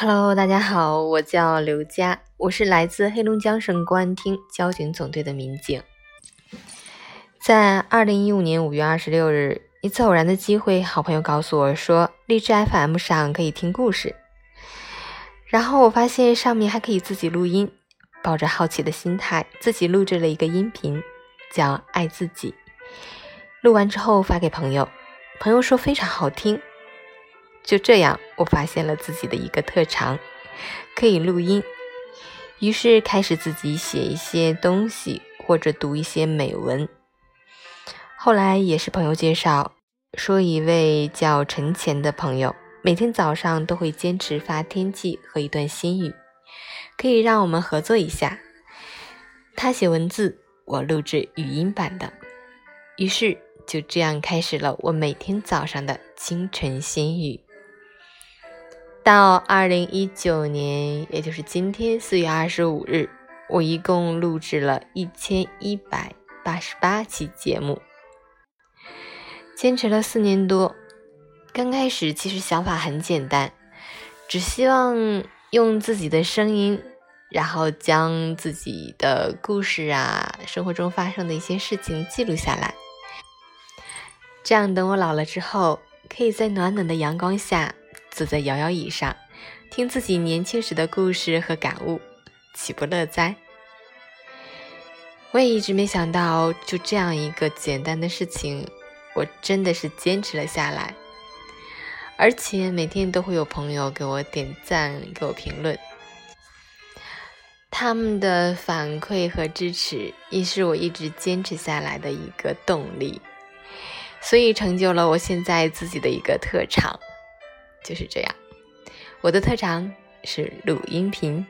Hello，大家好，我叫刘佳，我是来自黑龙江省公安厅交警总队的民警。在二零一五年五月二十六日，一次偶然的机会，好朋友告诉我说，荔枝 FM 上可以听故事。然后我发现上面还可以自己录音，抱着好奇的心态，自己录制了一个音频，叫《爱自己》。录完之后发给朋友，朋友说非常好听。就这样，我发现了自己的一个特长，可以录音。于是开始自己写一些东西，或者读一些美文。后来也是朋友介绍，说一位叫陈前的朋友，每天早上都会坚持发天气和一段心语，可以让我们合作一下。他写文字，我录制语音版的。于是就这样开始了我每天早上的清晨心语。到二零一九年，也就是今天四月二十五日，我一共录制了一千一百八十八期节目，坚持了四年多。刚开始其实想法很简单，只希望用自己的声音，然后将自己的故事啊，生活中发生的一些事情记录下来，这样等我老了之后，可以在暖暖的阳光下。坐在摇摇椅上，听自己年轻时的故事和感悟，岂不乐哉？我也一直没想到，就这样一个简单的事情，我真的是坚持了下来，而且每天都会有朋友给我点赞、给我评论，他们的反馈和支持，也是我一直坚持下来的一个动力，所以成就了我现在自己的一个特长。就是这样，我的特长是录音频。